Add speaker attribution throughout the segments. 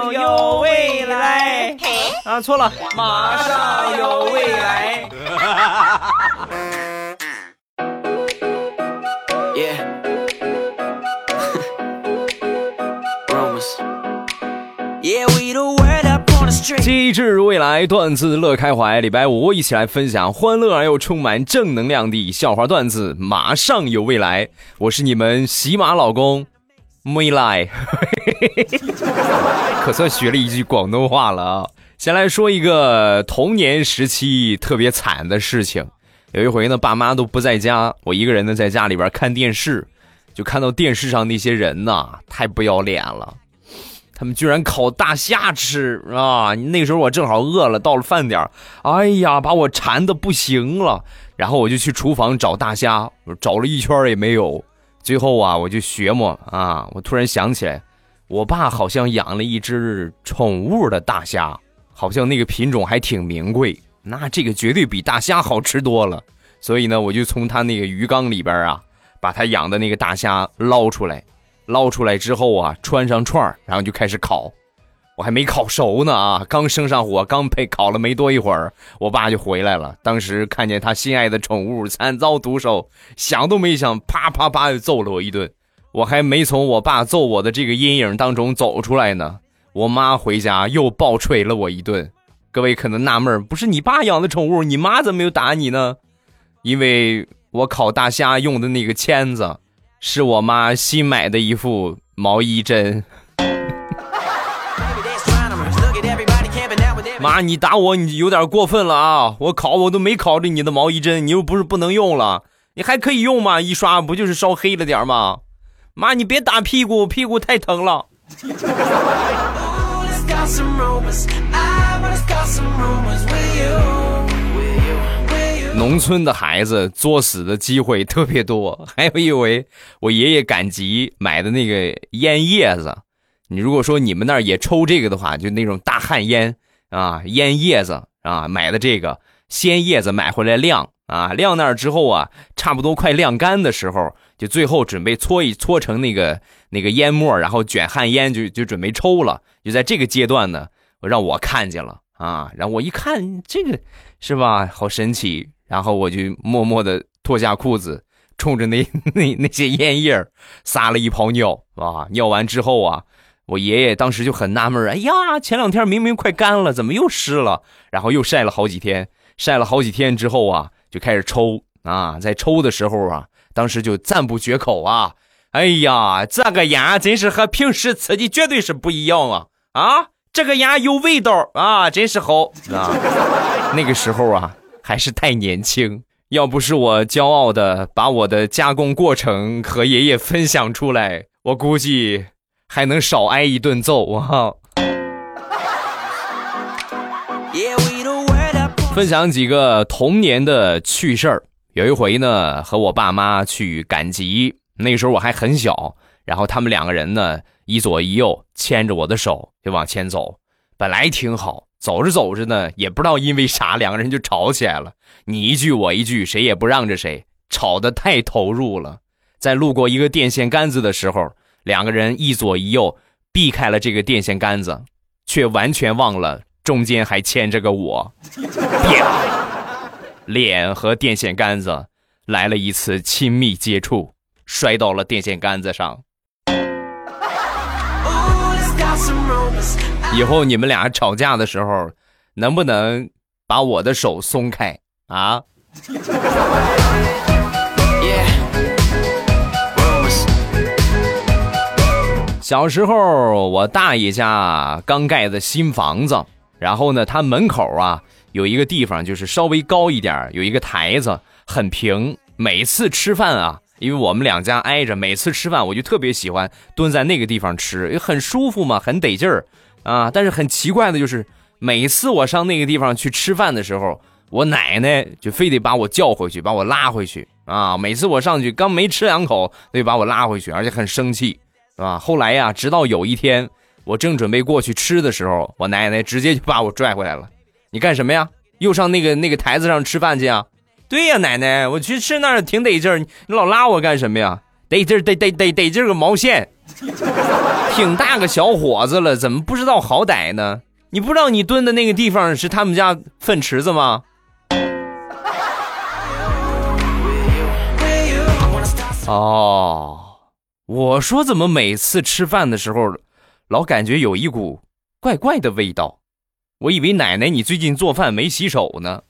Speaker 1: 上有未来啊，错了，马上有未来。机智如未来，段子乐开怀。礼拜五一起来分享欢乐而又充满正能量的笑话段子。马上有未来，我是你们喜马老公，没来，可算学了一句广东话了啊！先来说一个童年时期特别惨的事情。有一回呢，爸妈都不在家，我一个人呢在家里边看电视，就看到电视上那些人呐，太不要脸了。他们居然烤大虾吃啊！那时候我正好饿了，到了饭点哎呀，把我馋的不行了。然后我就去厨房找大虾，找了一圈也没有。最后啊，我就学摸啊，我突然想起来，我爸好像养了一只宠物的大虾，好像那个品种还挺名贵。那这个绝对比大虾好吃多了。所以呢，我就从他那个鱼缸里边啊，把他养的那个大虾捞出来。捞出来之后啊，穿上串然后就开始烤。我还没烤熟呢啊，刚升上火，刚配烤了没多一会儿，我爸就回来了。当时看见他心爱的宠物惨遭毒手，想都没想，啪啪啪就揍了我一顿。我还没从我爸揍我的这个阴影当中走出来呢，我妈回家又暴捶了我一顿。各位可能纳闷，不是你爸养的宠物，你妈怎么没有打你呢？因为我烤大虾用的那个签子。是我妈新买的一副毛衣针。妈，你打我，你有点过分了啊！我烤我都没烤着你的毛衣针，你又不是不能用了，你还可以用吗？一刷不就是烧黑了点吗？妈，你别打屁股，屁股太疼了。农村的孩子作死的机会特别多，还有一回，我爷爷赶集买的那个烟叶子。你如果说你们那儿也抽这个的话，就那种大旱烟啊，烟叶子啊，买的这个鲜叶子买回来晾啊，晾那儿之后啊，差不多快晾干的时候，就最后准备搓一搓成那个那个烟末，然后卷旱烟就就准备抽了。就在这个阶段呢，让我看见了啊，然后我一看这个是吧，好神奇。然后我就默默的脱下裤子，冲着那 那那些烟叶撒了一泡尿啊！尿完之后啊，我爷爷当时就很纳闷哎呀，前两天明明快干了，怎么又湿了？然后又晒了好几天，晒了好几天之后啊，就开始抽啊，在抽的时候啊，当时就赞不绝口啊！哎呀，这个烟真是和平时吃的绝对是不一样啊！啊，这个烟有味道啊，真是好啊！那个时候啊。还是太年轻，要不是我骄傲的把我的加工过程和爷爷分享出来，我估计还能少挨一顿揍啊！分享几个童年的趣事儿。有一回呢，和我爸妈去赶集，那时候我还很小，然后他们两个人呢，一左一右牵着我的手就往前走，本来挺好。走着走着呢，也不知道因为啥，两个人就吵起来了。你一句我一句，谁也不让着谁，吵得太投入了。在路过一个电线杆子的时候，两个人一左一右避开了这个电线杆子，却完全忘了中间还牵着个我，脸和电线杆子来了一次亲密接触，摔到了电线杆子上。以后你们俩吵架的时候，能不能把我的手松开啊？小时候，我大爷家刚盖的新房子，然后呢，他门口啊有一个地方，就是稍微高一点，有一个台子，很平。每次吃饭啊，因为我们两家挨着，每次吃饭我就特别喜欢蹲在那个地方吃，很舒服嘛，很得劲儿。啊！但是很奇怪的就是，每次我上那个地方去吃饭的时候，我奶奶就非得把我叫回去，把我拉回去啊！每次我上去刚没吃两口，得把我拉回去，而且很生气，是吧？后来呀，直到有一天，我正准备过去吃的时候，我奶奶直接就把我拽回来了。你干什么呀？又上那个那个台子上吃饭去啊？对呀，奶奶，我去吃那儿挺得劲儿，你老拉我干什么呀？得劲儿得得得得劲儿个毛线！挺大个小伙子了，怎么不知道好歹呢？你不知道你蹲的那个地方是他们家粪池子吗？哦，我说怎么每次吃饭的时候，老感觉有一股怪怪的味道？我以为奶奶你最近做饭没洗手呢。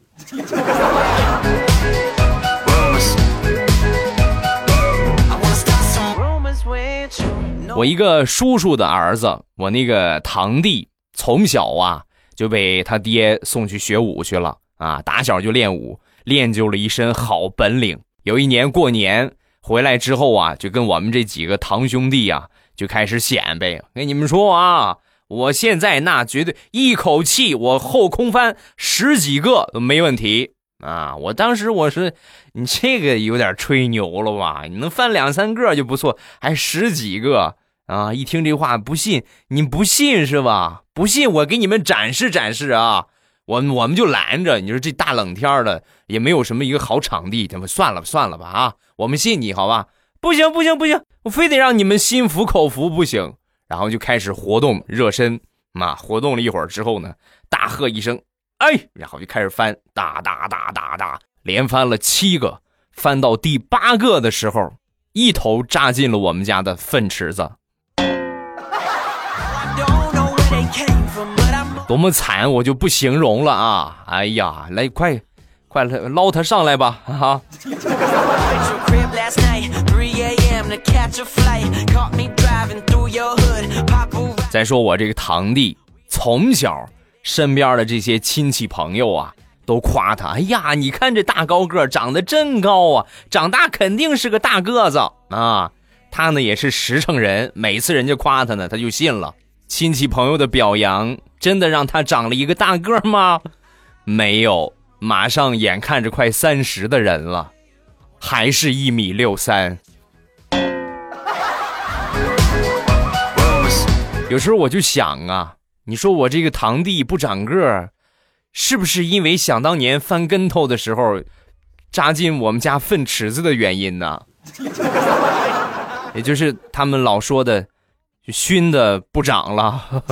Speaker 1: 我一个叔叔的儿子，我那个堂弟，从小啊就被他爹送去学武去了啊，打小就练武，练就了一身好本领。有一年过年。回来之后啊，就跟我们这几个堂兄弟啊，就开始显摆。跟你们说啊，我现在那绝对一口气我后空翻十几个都没问题啊！我当时我说，你这个有点吹牛了吧？你能翻两三个就不错，还十几个啊？一听这话不信，你不信是吧？不信我给你们展示展示啊！我我们就拦着，你说这大冷天的也没有什么一个好场地，咱们算了，算了吧啊！我们信你好吧？不行不行不行，我非得让你们心服口服不行。然后就开始活动热身，嘛，活动了一会儿之后呢，大喝一声，哎，然后就开始翻，哒哒哒哒哒，连翻了七个，翻到第八个的时候，一头扎进了我们家的粪池子。多么惨，我就不形容了啊！哎呀，来，快，快来捞他上来吧！哈。再说我这个堂弟，从小身边的这些亲戚朋友啊，都夸他：“哎呀，你看这大高个，长得真高啊，长大肯定是个大个子啊。”他呢也是实诚人，每次人家夸他呢，他就信了。亲戚朋友的表扬。真的让他长了一个大个吗？没有，马上眼看着快三十的人了，还是一米六三。有时候我就想啊，你说我这个堂弟不长个儿，是不是因为想当年翻跟头的时候扎进我们家粪池子的原因呢？也就是他们老说的，熏的不长了。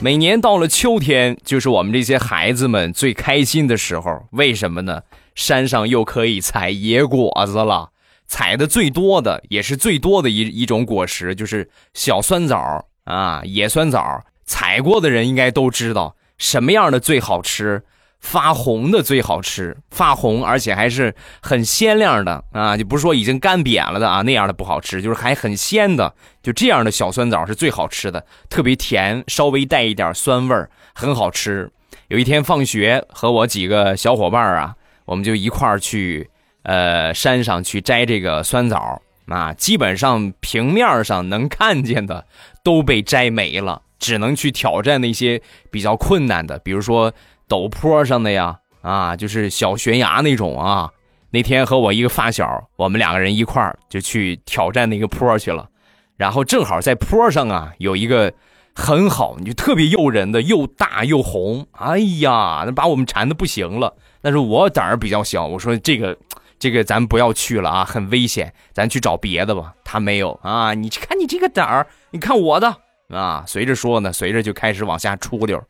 Speaker 1: 每年到了秋天，就是我们这些孩子们最开心的时候。为什么呢？山上又可以采野果子了。采的最多的，也是最多的一一种果实，就是小酸枣啊，野酸枣。采过的人应该都知道，什么样的最好吃。发红的最好吃，发红而且还是很鲜亮的啊，就不是说已经干瘪了的啊，那样的不好吃，就是还很鲜的，就这样的小酸枣是最好吃的，特别甜，稍微带一点酸味儿，很好吃。有一天放学和我几个小伙伴啊，我们就一块儿去呃山上去摘这个酸枣啊，基本上平面上能看见的都被摘没了，只能去挑战那些比较困难的，比如说。陡坡上的呀，啊，就是小悬崖那种啊。那天和我一个发小，我们两个人一块儿就去挑战那个坡去了。然后正好在坡上啊，有一个很好，你就特别诱人的，又大又红。哎呀，那把我们馋的不行了。但是我胆儿比较小，我说这个，这个咱不要去了啊，很危险，咱去找别的吧。他没有啊，你看你这个胆儿，你看我的啊。随着说呢，随着就开始往下出溜。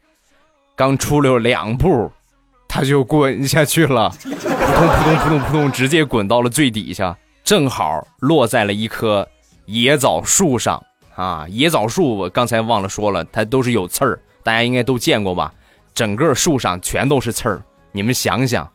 Speaker 1: 刚出溜两步，他就滚下去了，扑通扑通扑通扑通，直接滚到了最底下，正好落在了一棵野枣树上啊！野枣树我刚才忘了说了，它都是有刺儿，大家应该都见过吧？整个树上全都是刺儿，你们想想，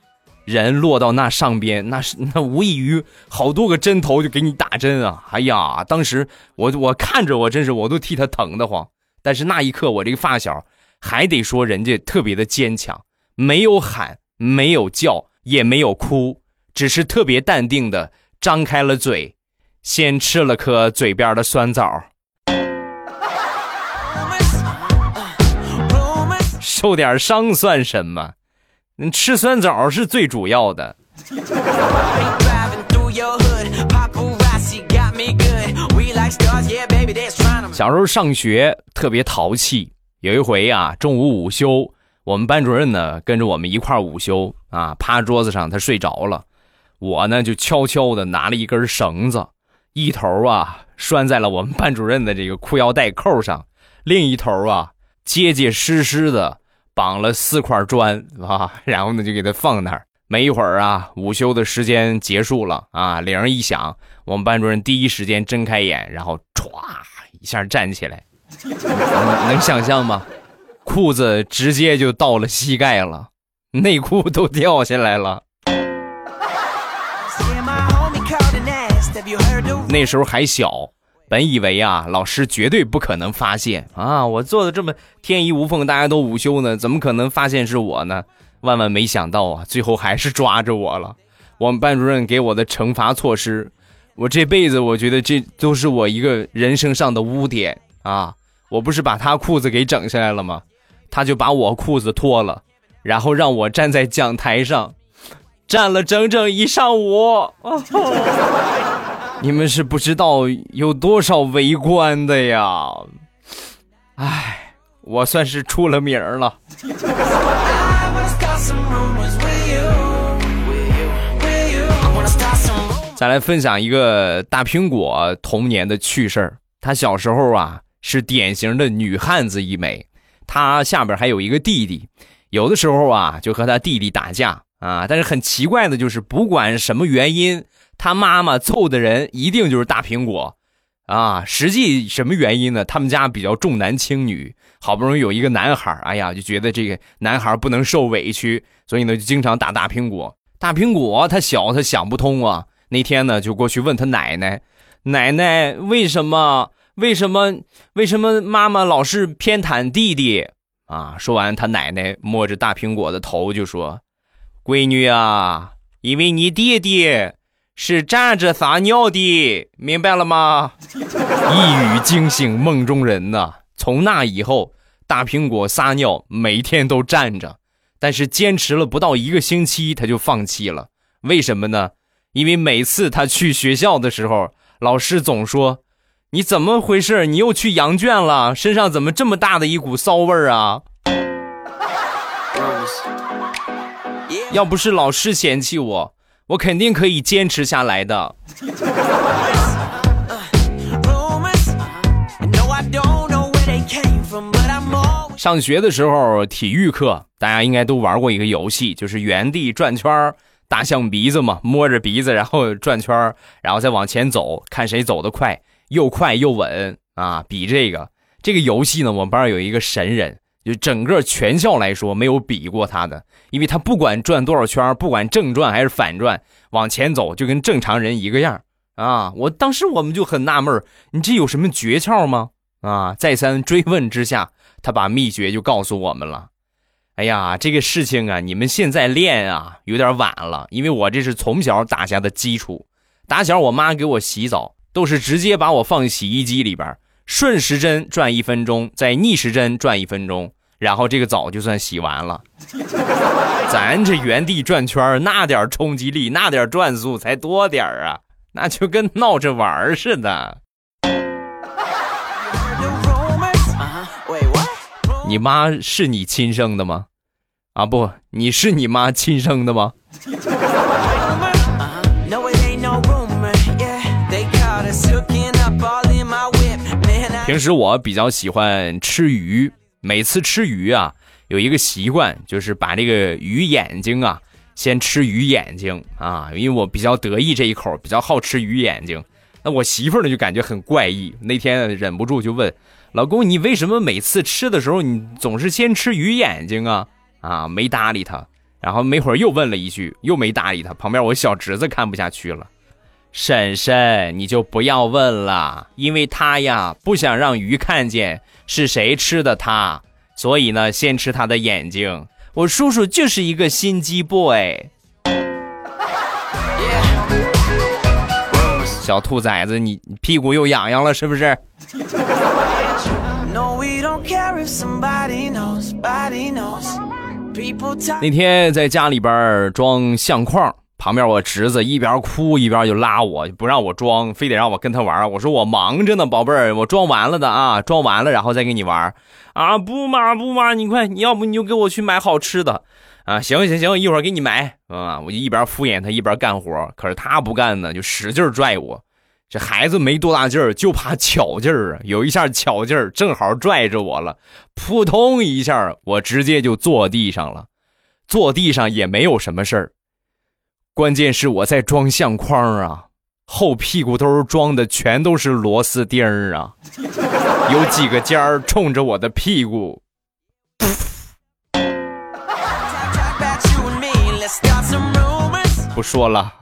Speaker 1: 人落到那上边，那是那无异于好多个针头就给你打针啊！哎呀，当时我我看着我真是我都替他疼得慌，但是那一刻我这个发小。还得说人家特别的坚强，没有喊，没有叫，也没有哭，只是特别淡定的张开了嘴，先吃了颗嘴边的酸枣。受点伤算什么？你吃酸枣是最主要的。小时候上学特别淘气。有一回啊，中午午休，我们班主任呢跟着我们一块午休啊，趴桌子上他睡着了，我呢就悄悄的拿了一根绳子，一头啊拴在了我们班主任的这个裤腰带扣上，另一头啊结结实实的绑了四块砖啊，然后呢就给他放那儿。没一会儿啊，午休的时间结束了啊，铃一响，我们班主任第一时间睁开眼，然后歘一下站起来，能想象吗？裤子直接就到了膝盖了，内裤都掉下来了。那时候还小，本以为啊，老师绝对不可能发现啊，我做的这么天衣无缝，大家都午休呢，怎么可能发现是我呢？万万没想到啊，最后还是抓着我了。我们班主任给我的惩罚措施，我这辈子我觉得这都是我一个人生上的污点啊！我不是把他裤子给整下来了吗？他就把我裤子脱了，然后让我站在讲台上，站了整整一上午。你们是不知道有多少围观的呀！哎，我算是出了名了。再来分享一个大苹果童年的趣事儿。他小时候啊是典型的女汉子一枚，她下边还有一个弟弟，有的时候啊就和他弟弟打架啊。但是很奇怪的就是，不管什么原因，他妈妈揍的人一定就是大苹果啊。实际什么原因呢？他们家比较重男轻女，好不容易有一个男孩，哎呀就觉得这个男孩不能受委屈，所以呢就经常打大苹果。大苹果他小，他想不通啊。那天呢，就过去问他奶奶：“奶奶，为什么？为什么？为什么妈妈老是偏袒弟弟？”啊！说完，他奶奶摸着大苹果的头就说：“闺女啊，因为你弟弟是站着撒尿的，明白了吗？” 一语惊醒梦中人呐！从那以后，大苹果撒尿每天都站着，但是坚持了不到一个星期，他就放弃了。为什么呢？因为每次他去学校的时候，老师总说：“你怎么回事？你又去羊圈了？身上怎么这么大的一股骚味儿啊？”要不是老师嫌弃我，我肯定可以坚持下来的。上学的时候，体育课大家应该都玩过一个游戏，就是原地转圈儿。大象鼻子嘛，摸着鼻子，然后转圈然后再往前走，看谁走得快，又快又稳啊！比这个这个游戏呢，我们班有一个神人，就整个全校来说没有比过他的，因为他不管转多少圈，不管正转还是反转，往前走就跟正常人一个样啊！我当时我们就很纳闷你这有什么诀窍吗？啊！再三追问之下，他把秘诀就告诉我们了。哎呀，这个事情啊，你们现在练啊有点晚了，因为我这是从小打下的基础。打小我妈给我洗澡，都是直接把我放洗衣机里边，顺时针转一分钟，再逆时针转一分钟，然后这个澡就算洗完了。咱这原地转圈那点冲击力，那点转速才多点啊，那就跟闹着玩似的。你妈是你亲生的吗？啊不，你是你妈亲生的吗？平时我比较喜欢吃鱼，每次吃鱼啊，有一个习惯，就是把这个鱼眼睛啊，先吃鱼眼睛啊，因为我比较得意这一口，比较好吃鱼眼睛。那我媳妇呢就感觉很怪异，那天忍不住就问。老公，你为什么每次吃的时候，你总是先吃鱼眼睛啊？啊，没搭理他，然后没会儿又问了一句，又没搭理他。旁边我小侄子看不下去了，婶婶，你就不要问了，因为他呀不想让鱼看见是谁吃的他，所以呢先吃他的眼睛。我叔叔就是一个心机 boy。小兔崽子，你屁股又痒痒了是不是？那天在家里边装相框，旁边我侄子一边哭一边就拉我，不让我装，非得让我跟他玩。我说我忙着呢，宝贝儿，我装完了的啊，装完了然后再跟你玩。啊，不嘛不嘛，你快，你要不你就给我去买好吃的啊？行行行，一会儿给你买啊！我就一边敷衍他一边干活，可是他不干呢，就使劲拽我。这孩子没多大劲儿，就怕巧劲儿啊！有一下巧劲儿，正好拽着我了，扑通一下，我直接就坐地上了。坐地上也没有什么事儿。关键是我在装相框啊，后屁股兜装的全都是螺丝钉儿啊，有几个尖儿冲着我的屁股。不说了，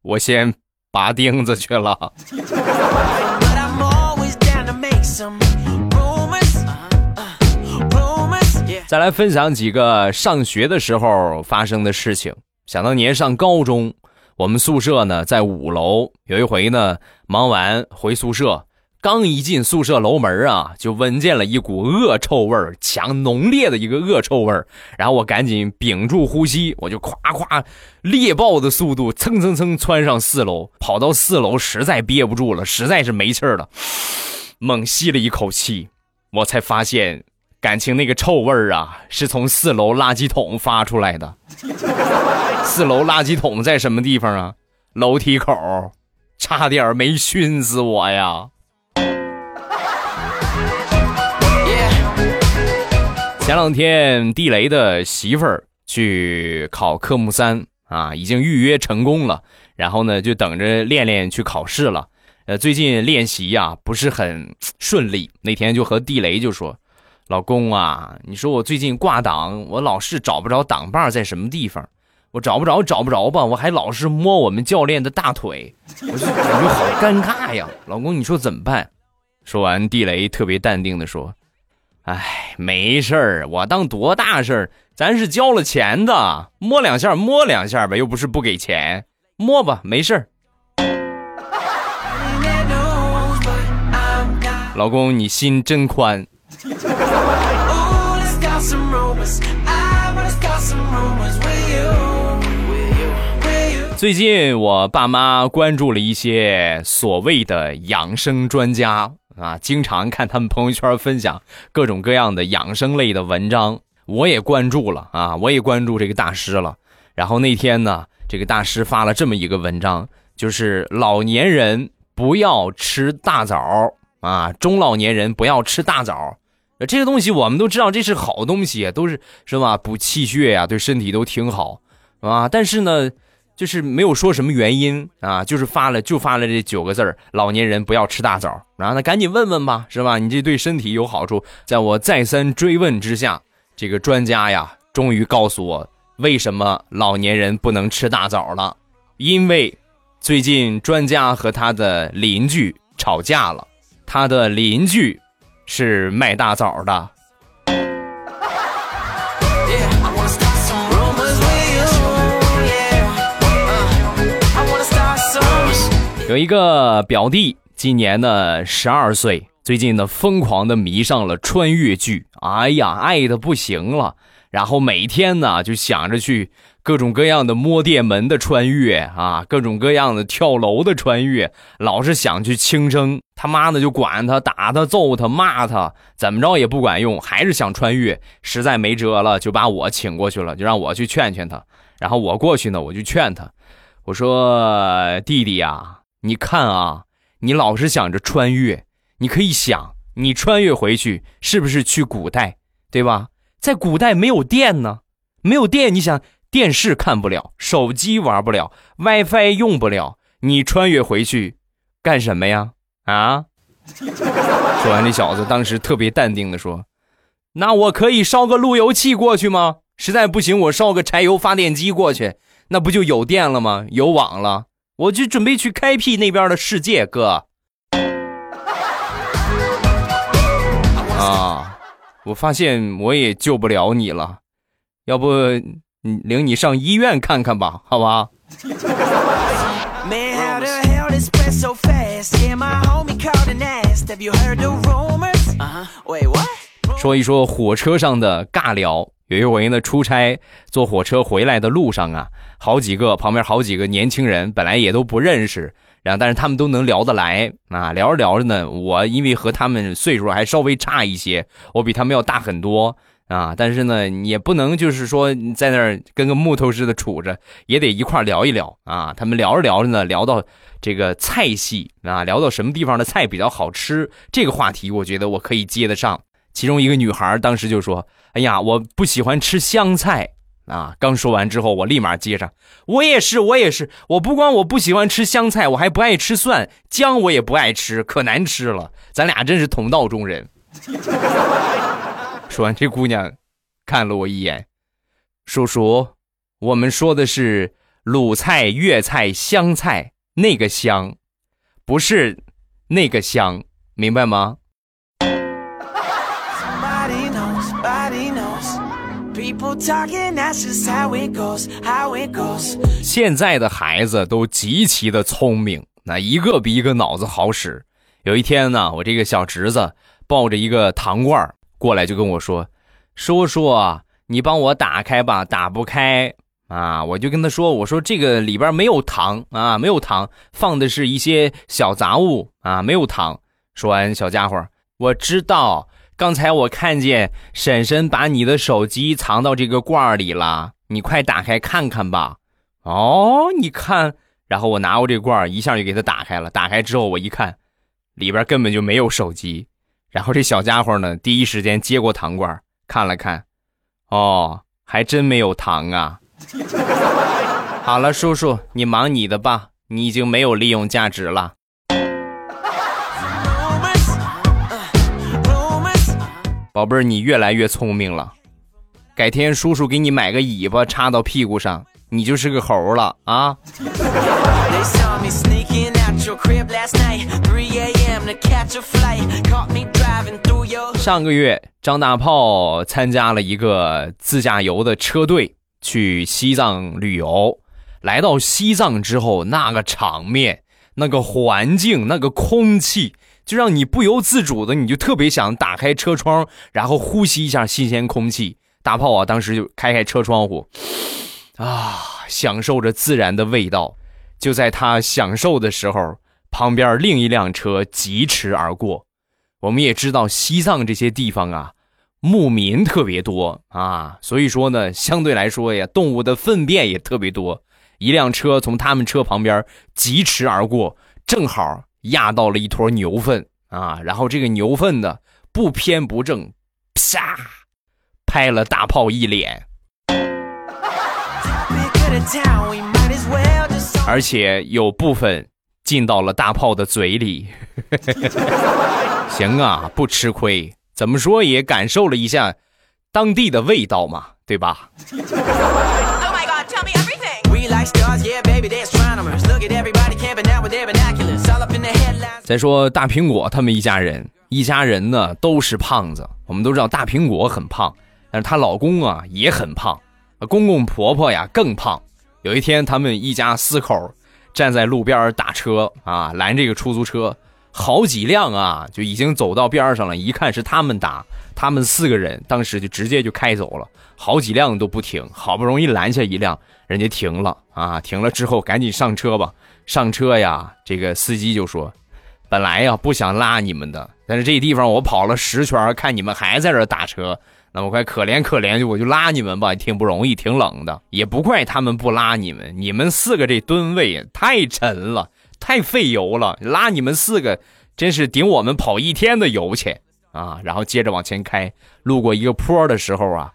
Speaker 1: 我先拔钉子去了。再来分享几个上学的时候发生的事情。想当年上高中，我们宿舍呢在五楼。有一回呢，忙完回宿舍，刚一进宿舍楼门啊，就闻见了一股恶臭味儿，强浓烈的一个恶臭味儿。然后我赶紧屏住呼吸，我就咵咵猎豹的速度蹭蹭蹭窜上四楼，跑到四楼实在憋不住了，实在是没气儿了，猛吸了一口气，我才发现。感情那个臭味儿啊，是从四楼垃圾桶发出来的。四楼垃圾桶在什么地方啊？楼梯口，差点没熏死我呀！前两天地雷的媳妇儿去考科目三啊，已经预约成功了，然后呢就等着练练去考试了。呃，最近练习呀不是很顺利，那天就和地雷就说。老公啊，你说我最近挂档，我老是找不着档把在什么地方，我找不着找不着吧，我还老是摸我们教练的大腿，我就感觉好尴尬呀。老公，你说怎么办？说完，地雷特别淡定的说：“哎，没事儿，我当多大事儿？咱是交了钱的，摸两下摸两下呗，又不是不给钱，摸吧，没事儿。”老公，你心真宽。最近我爸妈关注了一些所谓的养生专家啊，经常看他们朋友圈分享各种各样的养生类的文章，我也关注了啊，我也关注这个大师了。然后那天呢，这个大师发了这么一个文章，就是老年人不要吃大枣啊，中老年人不要吃大枣。这个东西我们都知道，这是好东西，都是是吧？补气血呀，对身体都挺好，啊。但是呢，就是没有说什么原因啊，就是发了就发了这九个字儿：老年人不要吃大枣。然后那赶紧问问吧，是吧？你这对身体有好处。在我再三追问之下，这个专家呀，终于告诉我为什么老年人不能吃大枣了。因为最近专家和他的邻居吵架了，他的邻居。是卖大枣的。有一个表弟，今年呢十二岁，最近呢疯狂的迷上了穿越剧，哎呀，爱的不行了，然后每天呢就想着去。各种各样的摸电门的穿越啊，各种各样的跳楼的穿越，老是想去轻生，他妈的就管他打他揍他骂他，怎么着也不管用，还是想穿越，实在没辙了，就把我请过去了，就让我去劝劝他。然后我过去呢，我就劝他，我说弟弟呀，你看啊，你老是想着穿越，你可以想，你穿越回去是不是去古代，对吧？在古代没有电呢，没有电，你想。电视看不了，手机玩不了，WiFi 用不了，你穿越回去干什么呀？啊！说完，这小子当时特别淡定的说：“那我可以烧个路由器过去吗？实在不行，我烧个柴油发电机过去，那不就有电了吗？有网了，我就准备去开辟那边的世界，哥。”啊！我发现我也救不了你了，要不？领你上医院看看吧，好吧。说一说火车上的尬聊。有一回呢，出差坐火车回来的路上啊，好几个旁边好几个年轻人，本来也都不认识，然后但是他们都能聊得来啊，聊着聊着呢，我因为和他们岁数还稍微差一些，我比他们要大很多啊，但是呢，也不能就是说在那儿跟个木头似的杵着，也得一块聊一聊啊。他们聊着聊着呢，聊到这个菜系啊，聊到什么地方的菜比较好吃，这个话题我觉得我可以接得上。其中一个女孩当时就说：“哎呀，我不喜欢吃香菜啊！”刚说完之后，我立马接上：“我也是，我也是，我不光我不喜欢吃香菜，我还不爱吃蒜姜，我也不爱吃，可难吃了。咱俩真是同道中人。”说完，这姑娘看了我一眼：“叔叔，我们说的是鲁菜、粤菜、湘菜，那个香，不是那个香，明白吗？”现在的孩子都极其的聪明，那一个比一个脑子好使。有一天呢，我这个小侄子抱着一个糖罐过来，就跟我说：“叔叔，你帮我打开吧，打不开啊！”我就跟他说：“我说这个里边没有糖啊，没有糖，放的是一些小杂物啊，没有糖。”说完，小家伙，我知道。刚才我看见婶婶把你的手机藏到这个罐儿里了，你快打开看看吧。哦，你看，然后我拿过这罐儿一下就给他打开了。打开之后我一看，里边根本就没有手机。然后这小家伙呢，第一时间接过糖罐儿看了看，哦，还真没有糖啊。好了，叔叔，你忙你的吧，你已经没有利用价值了。宝贝儿，你越来越聪明了，改天叔叔给你买个尾巴插到屁股上，你就是个猴了啊！上个月，张大炮参加了一个自驾游的车队去西藏旅游，来到西藏之后，那个场面、那个环境、那个空气。就让你不由自主的，你就特别想打开车窗，然后呼吸一下新鲜空气。大炮啊，当时就开开车窗户，啊，享受着自然的味道。就在他享受的时候，旁边另一辆车疾驰而过。我们也知道西藏这些地方啊，牧民特别多啊，所以说呢，相对来说呀，动物的粪便也特别多。一辆车从他们车旁边疾驰而过，正好。压到了一坨牛粪啊！然后这个牛粪呢，不偏不正，啪，拍了大炮一脸，而且有部分进到了大炮的嘴里。行啊，不吃亏，怎么说也感受了一下当地的味道嘛，对吧？oh、God,？再说大苹果他们一家人，一家人呢都是胖子。我们都知道大苹果很胖，但是她老公啊也很胖，公公婆婆呀更胖。有一天，他们一家四口站在路边打车啊，拦这个出租车，好几辆啊就已经走到边上了。一看是他们打，他们四个人当时就直接就开走了，好几辆都不停，好不容易拦下一辆。人家停了啊，停了之后赶紧上车吧。上车呀，这个司机就说：“本来呀不想拉你们的，但是这地方我跑了十圈，看你们还在这打车，那么快可怜可怜，就我就拉你们吧，挺不容易，挺冷的，也不怪他们不拉你们。你们四个这吨位太沉了，太费油了，拉你们四个真是顶我们跑一天的油钱啊！然后接着往前开，路过一个坡的时候啊，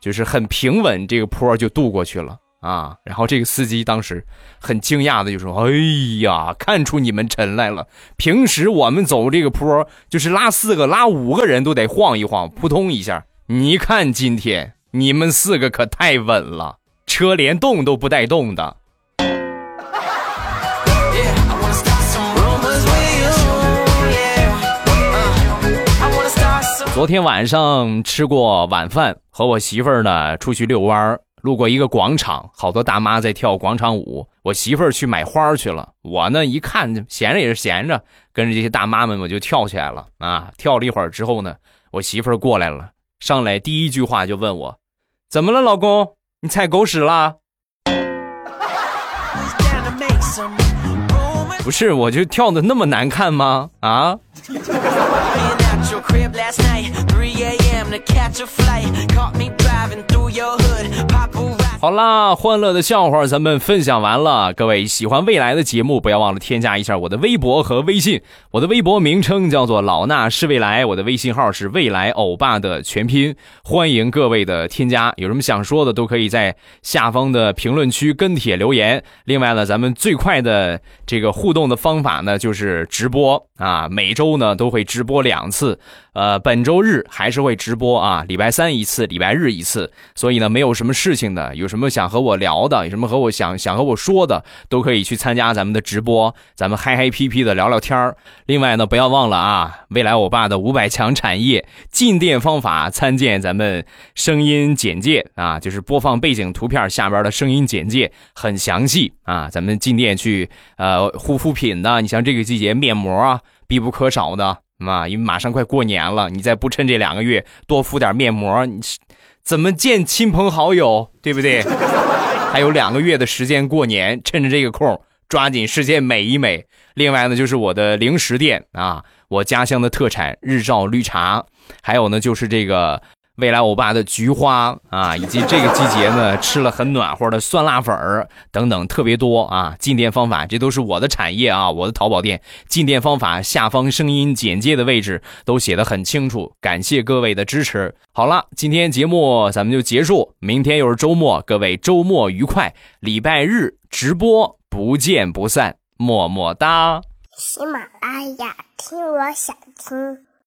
Speaker 1: 就是很平稳，这个坡就渡过去了。”啊，然后这个司机当时很惊讶的就说：“哎呀，看出你们沉来了。平时我们走这个坡，就是拉四个、拉五个人都得晃一晃，扑通一下。你看今天你们四个可太稳了，车连动都不带动的。”昨天晚上吃过晚饭，和我媳妇儿呢出去遛弯儿。路过一个广场，好多大妈在跳广场舞。我媳妇儿去买花去了，我呢一看闲着也是闲着，跟着这些大妈们我就跳起来了啊！跳了一会儿之后呢，我媳妇儿过来了，上来第一句话就问我：“怎么了，老公？你踩狗屎啦？不是，我就跳的那么难看吗？啊？好啦，欢乐的笑话咱们分享完了。各位喜欢未来的节目，不要忘了添加一下我的微博和微信。我的微博名称叫做老衲是未来，我的微信号是未来欧巴的全拼。欢迎各位的添加，有什么想说的都可以在下方的评论区跟帖留言。另外呢，咱们最快的这个互动的方法呢，就是直播啊，每周呢都会直播两次。呃，本周日还是会直播啊，礼拜三一次，礼拜日一次。所以呢，没有什么事情的，有什么想和我聊的，有什么和我想想和我说的，都可以去参加咱们的直播，咱们嗨嗨皮皮的聊聊天儿。另外呢，不要忘了啊，未来欧巴的五百强产业进店方法，参见咱们声音简介啊，就是播放背景图片下边的声音简介很详细啊。咱们进店去呃护肤品的，你像这个季节面膜啊，必不可少的。嘛，因为马上快过年了，你再不趁这两个月多敷点面膜，你怎么见亲朋好友，对不对？还有两个月的时间过年，趁着这个空，抓紧时间美一美。另外呢，就是我的零食店啊，我家乡的特产日照绿茶，还有呢，就是这个。未来欧巴的菊花啊，以及这个季节呢 吃了很暖和的酸辣粉儿等等特别多啊。进店方法，这都是我的产业啊，我的淘宝店进店方法下方声音简介的位置都写的很清楚。感谢各位的支持。好了，今天节目咱们就结束，明天又是周末，各位周末愉快，礼拜日直播不见不散，么么哒。
Speaker 2: 喜马拉雅听，我想听。